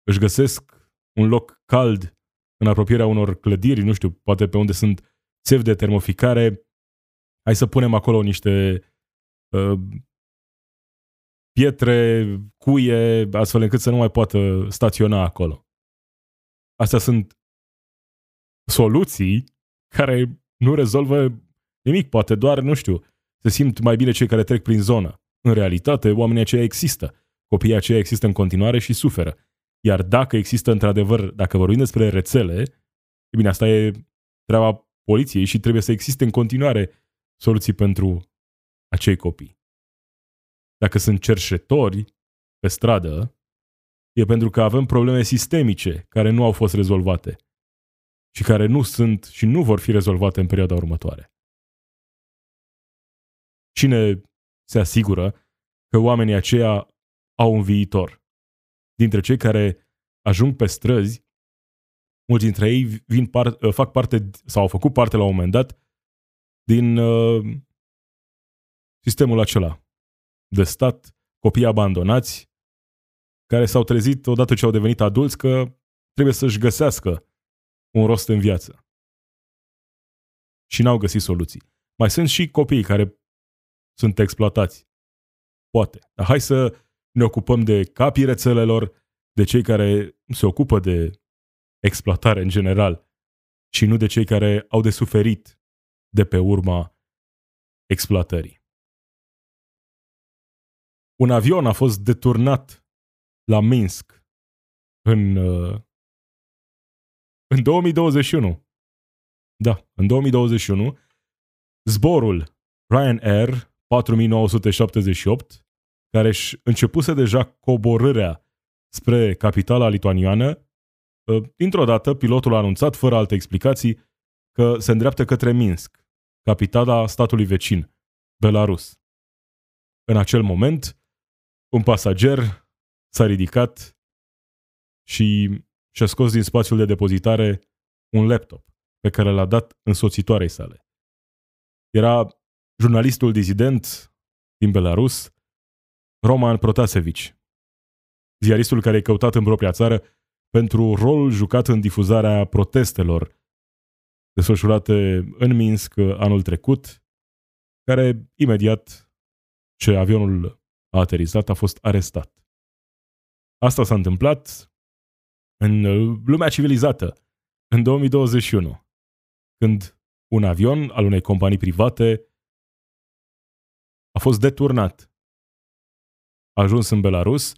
S1: își găsesc un loc cald în apropierea unor clădiri, nu știu, poate pe unde sunt țevi de termoficare, hai să punem acolo niște uh, pietre, cuie, astfel încât să nu mai poată staționa acolo. Astea sunt soluții care nu rezolvă nimic, poate doar, nu știu, se simt mai bine cei care trec prin zonă. În realitate, oamenii aceia există. Copiii aceia există în continuare și suferă. Iar dacă există într-adevăr, dacă vorbim despre rețele, e bine, asta e treaba poliției și trebuie să existe în continuare soluții pentru acei copii. Dacă sunt cerșetori pe stradă, e pentru că avem probleme sistemice care nu au fost rezolvate și care nu sunt și nu vor fi rezolvate în perioada următoare. Cine se asigură că oamenii aceia au un viitor? Dintre cei care ajung pe străzi, mulți dintre ei vin par, fac parte sau au făcut parte la un moment dat din uh, sistemul acela de stat, copii abandonați, care s-au trezit odată ce au devenit adulți că trebuie să-și găsească un rost în viață. Și n-au găsit soluții. Mai sunt și copii care sunt exploatați. Poate. Dar hai să ne ocupăm de capii rețelelor, de cei care se ocupă de exploatare în general și nu de cei care au de suferit de pe urma exploatării. Un avion a fost deturnat la Minsk în, uh, în 2021. Da, în 2021, zborul Ryanair 4978, care își începuse deja coborârea spre capitala lituaniană, uh, dintr-o dată pilotul a anunțat, fără alte explicații, că se îndreaptă către Minsk, capitala statului vecin, Belarus. În acel moment, un pasager s-a ridicat și și-a scos din spațiul de depozitare un laptop pe care l-a dat însoțitoarei sale. Era jurnalistul dizident din Belarus, Roman Protasevici, ziaristul care e căutat în propria țară pentru rolul jucat în difuzarea protestelor desfășurate în Minsk anul trecut, care imediat ce avionul a aterizat a fost arestat. Asta s-a întâmplat în lumea civilizată, în 2021, când un avion al unei companii private a fost deturnat. A ajuns în Belarus,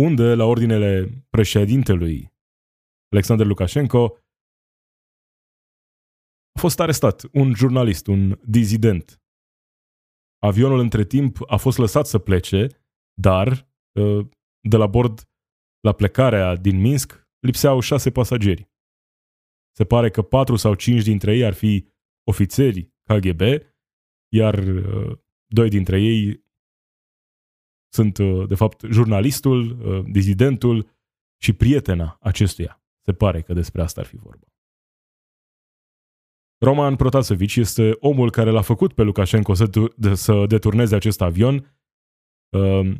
S1: unde, la ordinele președintelui Alexander Lukashenko, a fost arestat un jurnalist, un dizident. Avionul între timp a fost lăsat să plece, dar uh, de la bord la plecarea din Minsk lipseau șase pasageri. Se pare că patru sau cinci dintre ei ar fi ofițeri KGB, iar uh, doi dintre ei sunt, uh, de fapt, jurnalistul, dizidentul și prietena acestuia. Se pare că despre asta ar fi vorba. Roman Protasevici este omul care l-a făcut pe Lukashenko să, de, să deturneze acest avion. Uh,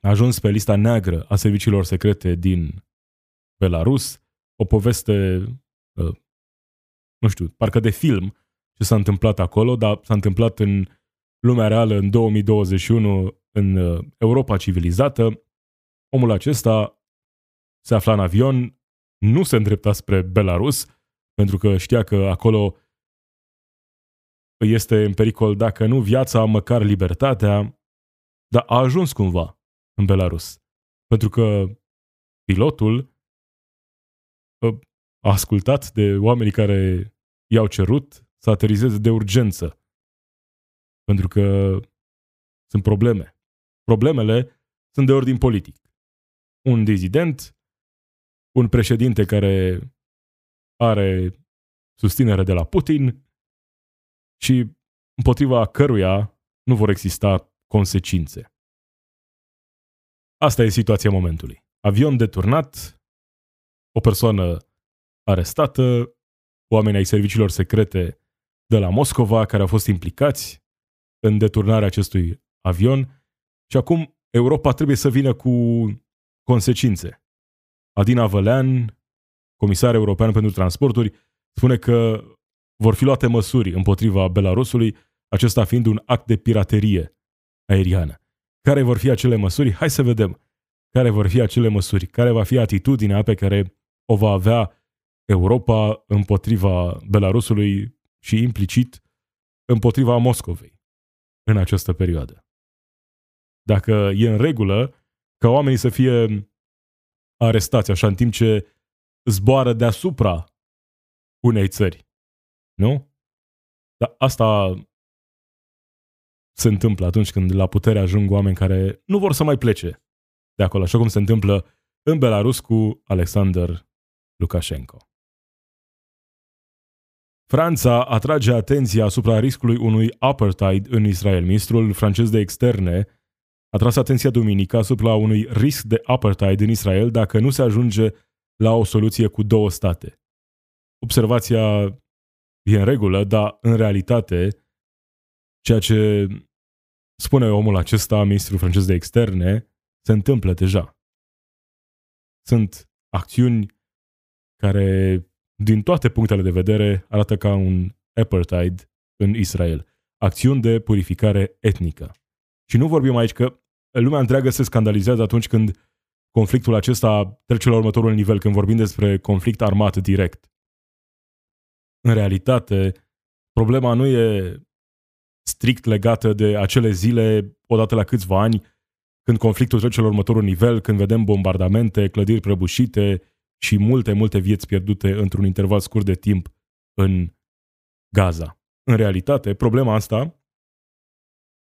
S1: a ajuns pe lista neagră a serviciilor secrete din Belarus. O poveste, uh, nu știu, parcă de film ce s-a întâmplat acolo, dar s-a întâmplat în lumea reală în 2021 în uh, Europa civilizată. Omul acesta se afla în avion, nu se îndrepta spre Belarus, pentru că știa că acolo este în pericol, dacă nu viața, măcar libertatea, dar a ajuns cumva în Belarus. Pentru că pilotul a ascultat de oamenii care i-au cerut să aterizeze de urgență. Pentru că sunt probleme. Problemele sunt de ordin politic. Un dizident, un președinte care are susținere de la Putin și împotriva căruia nu vor exista consecințe. Asta e situația momentului. Avion deturnat, o persoană arestată, oameni ai serviciilor secrete de la Moscova care au fost implicați în deturnarea acestui avion și acum Europa trebuie să vină cu consecințe. Adina Vălean, comisar european pentru transporturi, spune că vor fi luate măsuri împotriva Belarusului, acesta fiind un act de piraterie aeriană. Care vor fi acele măsuri? Hai să vedem. Care vor fi acele măsuri? Care va fi atitudinea pe care o va avea Europa împotriva Belarusului și implicit împotriva Moscovei în această perioadă? Dacă e în regulă ca oamenii să fie arestați așa în timp ce zboară deasupra unei țări. Nu? Dar asta se întâmplă atunci când la putere ajung oameni care nu vor să mai plece de acolo, așa cum se întâmplă în Belarus cu Alexander Lukashenko. Franța atrage atenția asupra riscului unui apartheid în Israel. Ministrul francez de externe a tras atenția duminică asupra unui risc de apartheid în Israel dacă nu se ajunge la o soluție cu două state. Observația e în regulă, dar în realitate ceea ce spune omul acesta, ministrul francez de externe, se întâmplă deja. Sunt acțiuni care, din toate punctele de vedere, arată ca un apartheid în Israel. Acțiuni de purificare etnică. Și nu vorbim aici că lumea întreagă se scandalizează atunci când conflictul acesta trece la următorul nivel, când vorbim despre conflict armat direct. În realitate, problema nu e strict legată de acele zile, odată la câțiva ani, când conflictul trece la următorul nivel, când vedem bombardamente, clădiri prăbușite și multe, multe vieți pierdute într-un interval scurt de timp în Gaza. În realitate, problema asta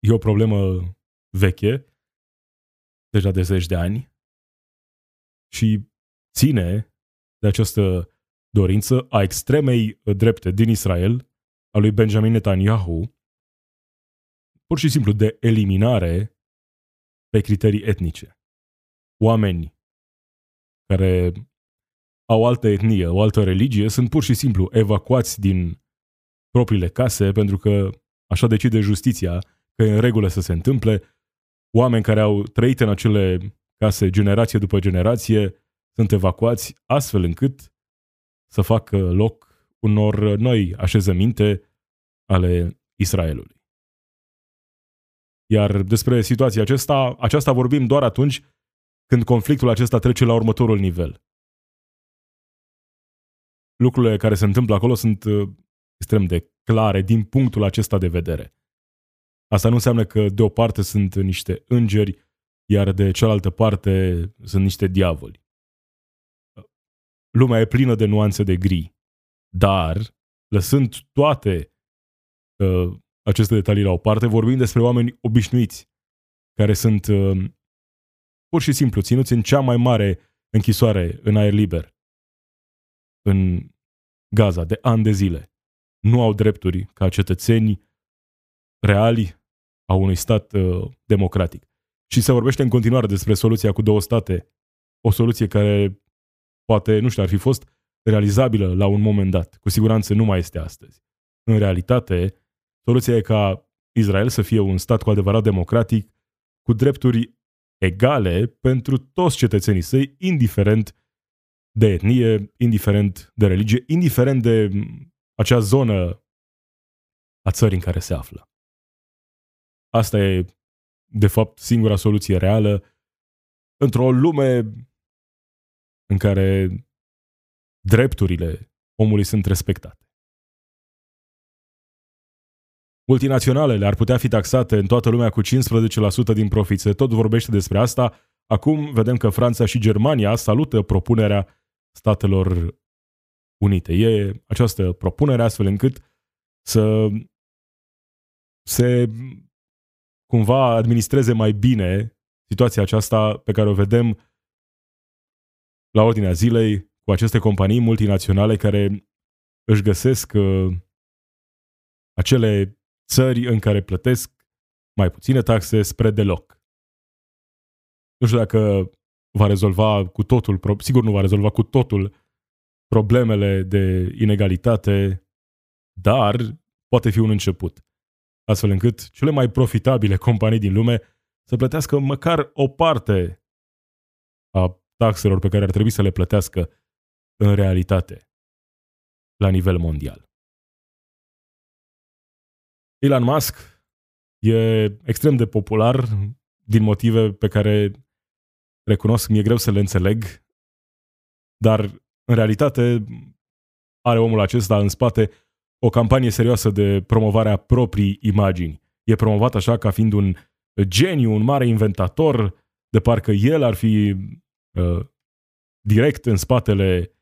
S1: e o problemă veche, deja de zeci de ani, și ține de această dorință a extremei drepte din Israel, a lui Benjamin Netanyahu, pur și simplu de eliminare pe criterii etnice. Oameni care au altă etnie, o altă religie, sunt pur și simplu evacuați din propriile case pentru că așa decide justiția că e în regulă să se întâmple. Oameni care au trăit în acele case generație după generație sunt evacuați astfel încât să facă loc unor noi așezăminte ale Israelului. Iar despre situația aceasta, aceasta vorbim doar atunci când conflictul acesta trece la următorul nivel. Lucrurile care se întâmplă acolo sunt uh, extrem de clare din punctul acesta de vedere. Asta nu înseamnă că de o parte sunt niște îngeri, iar de cealaltă parte sunt niște diavoli. Lumea e plină de nuanțe de gri, dar lăsând toate uh, aceste detalii la o parte, vorbim despre oameni obișnuiți, care sunt uh, pur și simplu ținuți în cea mai mare închisoare în aer liber, în Gaza, de ani de zile. Nu au drepturi ca cetățeni reali a unui stat uh, democratic. Și se vorbește în continuare despre soluția cu două state, o soluție care poate, nu știu, ar fi fost realizabilă la un moment dat. Cu siguranță nu mai este astăzi. În realitate, soluția e ca Israel să fie un stat cu adevărat democratic, cu drepturi egale pentru toți cetățenii săi, indiferent de etnie, indiferent de religie, indiferent de acea zonă a țării în care se află. Asta e, de fapt, singura soluție reală într-o lume în care drepturile omului sunt respectate. Multinaționalele ar putea fi taxate în toată lumea cu 15% din profit. Se tot vorbește despre asta. Acum vedem că Franța și Germania salută propunerea Statelor Unite. E această propunere astfel încât să se cumva administreze mai bine situația aceasta pe care o vedem la ordinea zilei cu aceste companii multinaționale care își găsesc uh, acele țări în care plătesc mai puține taxe spre deloc. Nu știu dacă va rezolva cu totul, sigur nu va rezolva cu totul problemele de inegalitate, dar poate fi un început. Astfel încât cele mai profitabile companii din lume să plătească măcar o parte a taxelor pe care ar trebui să le plătească în realitate la nivel mondial. Elon Musk e extrem de popular din motive pe care recunosc mi-e greu să le înțeleg, dar în realitate are omul acesta în spate o campanie serioasă de promovare a proprii imagini. E promovat așa ca fiind un geniu, un mare inventator, de parcă el ar fi uh, direct în spatele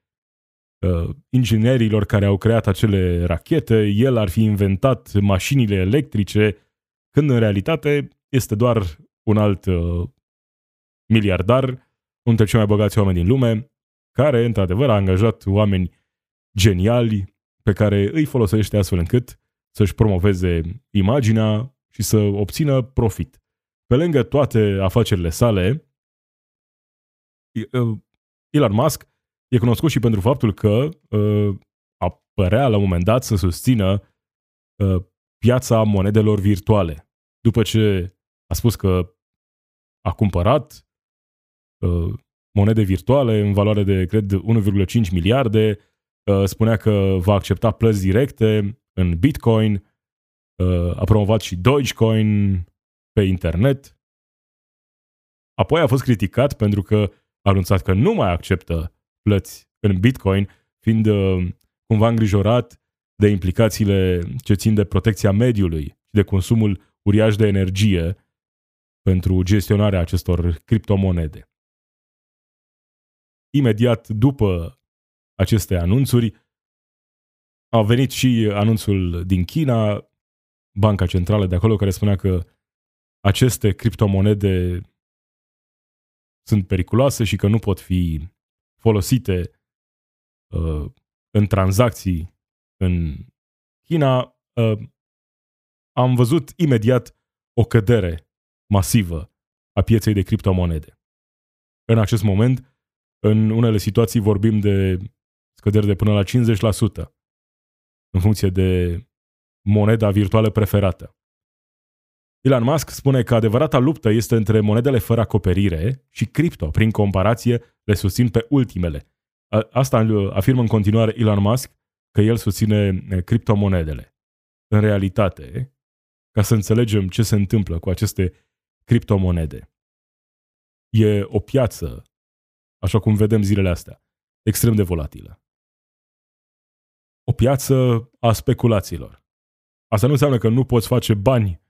S1: uh, inginerilor care au creat acele rachete, el ar fi inventat mașinile electrice, când în realitate este doar un alt uh, miliardar, unul dintre cei mai bogați oameni din lume, care, într-adevăr, a angajat oameni geniali pe care îi folosește astfel încât să-și promoveze imaginea și să obțină profit. Pe lângă toate afacerile sale, uh, Elon Musk e cunoscut și pentru faptul că uh, apărea la un moment dat să susțină uh, piața monedelor virtuale. După ce a spus că a cumpărat uh, monede virtuale în valoare de, cred, 1,5 miliarde, uh, spunea că va accepta plăți directe în Bitcoin, uh, a promovat și Dogecoin pe internet. Apoi a fost criticat pentru că a anunțat că nu mai acceptă plăți în Bitcoin, fiind uh, cumva îngrijorat de implicațiile ce țin de protecția mediului și de consumul uriaș de energie pentru gestionarea acestor criptomonede. Imediat după aceste anunțuri, a venit și anunțul din China, Banca Centrală de acolo, care spunea că aceste criptomonede sunt periculoase și că nu pot fi folosite uh, în tranzacții în China, uh, am văzut imediat o cădere masivă a pieței de criptomonede. În acest moment, în unele situații vorbim de scăderi de până la 50% în funcție de moneda virtuală preferată. Elon Musk spune că adevărata luptă este între monedele fără acoperire și cripto. Prin comparație, le susțin pe ultimele. Asta afirmă în continuare Elon Musk că el susține criptomonedele. În realitate, ca să înțelegem ce se întâmplă cu aceste criptomonede, e o piață, așa cum vedem zilele astea, extrem de volatilă. O piață a speculațiilor. Asta nu înseamnă că nu poți face bani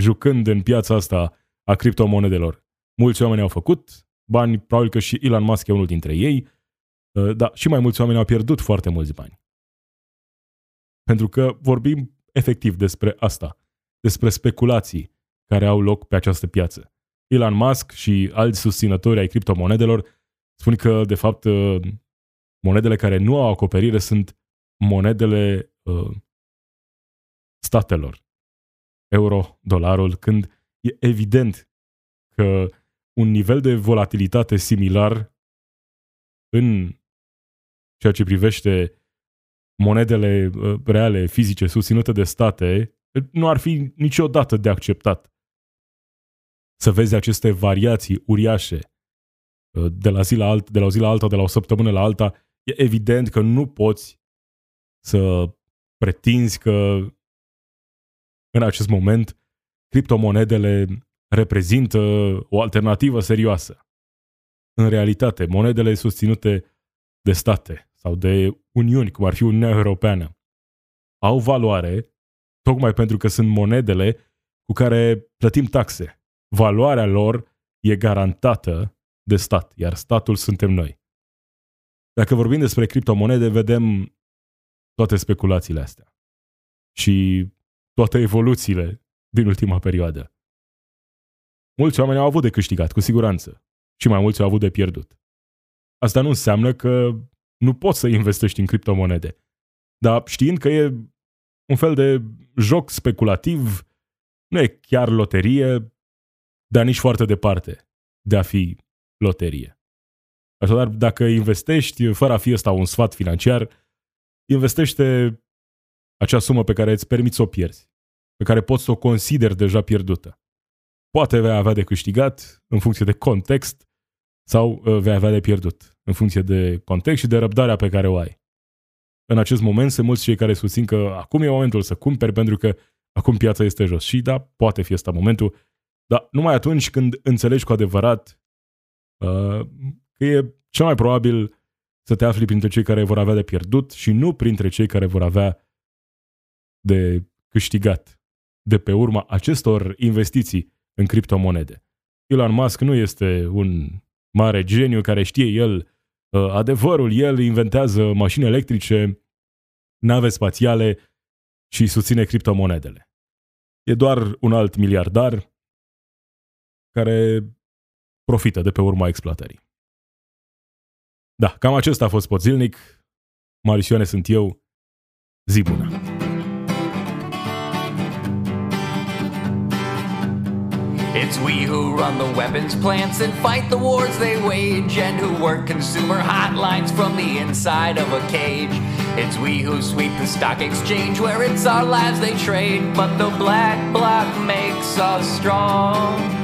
S1: jucând în piața asta a criptomonedelor. Mulți oameni au făcut bani, probabil că și Elon Musk e unul dintre ei, uh, dar și mai mulți oameni au pierdut foarte mulți bani. Pentru că vorbim efectiv despre asta, despre speculații care au loc pe această piață. Elon Musk și alți susținători ai criptomonedelor spun că, de fapt, uh, monedele care nu au acoperire sunt monedele uh, statelor. Euro, dolarul, când e evident că un nivel de volatilitate similar în ceea ce privește monedele uh, reale, fizice, susținute de state, nu ar fi niciodată de acceptat. Să vezi aceste variații uriașe uh, de la, zi la, alt, de la o zi la alta, de la o săptămână la alta, e evident că nu poți să pretinzi că în acest moment criptomonedele reprezintă o alternativă serioasă. În realitate, monedele susținute de state sau de uniuni, cum ar fi Uniunea Europeană, au valoare tocmai pentru că sunt monedele cu care plătim taxe. Valoarea lor e garantată de stat, iar statul suntem noi. Dacă vorbim despre criptomonede, vedem toate speculațiile astea și toate evoluțiile din ultima perioadă. Mulți oameni au avut de câștigat, cu siguranță, și mai mulți au avut de pierdut. Asta nu înseamnă că nu poți să investești în criptomonede. Dar știind că e un fel de joc speculativ, nu e chiar loterie, dar nici foarte departe de a fi loterie. Așadar, dacă investești, fără a fi ăsta un sfat financiar, investește acea sumă pe care îți permiți să o pierzi, pe care poți să o consideri deja pierdută. Poate vei avea de câștigat în funcție de context sau uh, vei avea de pierdut în funcție de context și de răbdarea pe care o ai. În acest moment sunt mulți cei care susțin că acum e momentul să cumperi pentru că acum piața este jos. Și da, poate fi ăsta momentul, dar numai atunci când înțelegi cu adevărat uh, că e cel mai probabil să te afli printre cei care vor avea de pierdut și nu printre cei care vor avea de câștigat de pe urma acestor investiții în criptomonede. Elon Musk nu este un mare geniu care știe el uh, adevărul, el inventează mașini electrice, nave spațiale și susține criptomonedele. E doar un alt miliardar care profită de pe urma exploatării. Da, cam acesta a fost zilnic. Sunt eu. Zi bună!
S5: It's we who run the weapons plants and fight the wars they wage, and who work consumer hotlines from the inside of a cage. It's we who sweep the stock exchange where it's our lives they trade, but the black bloc makes us strong.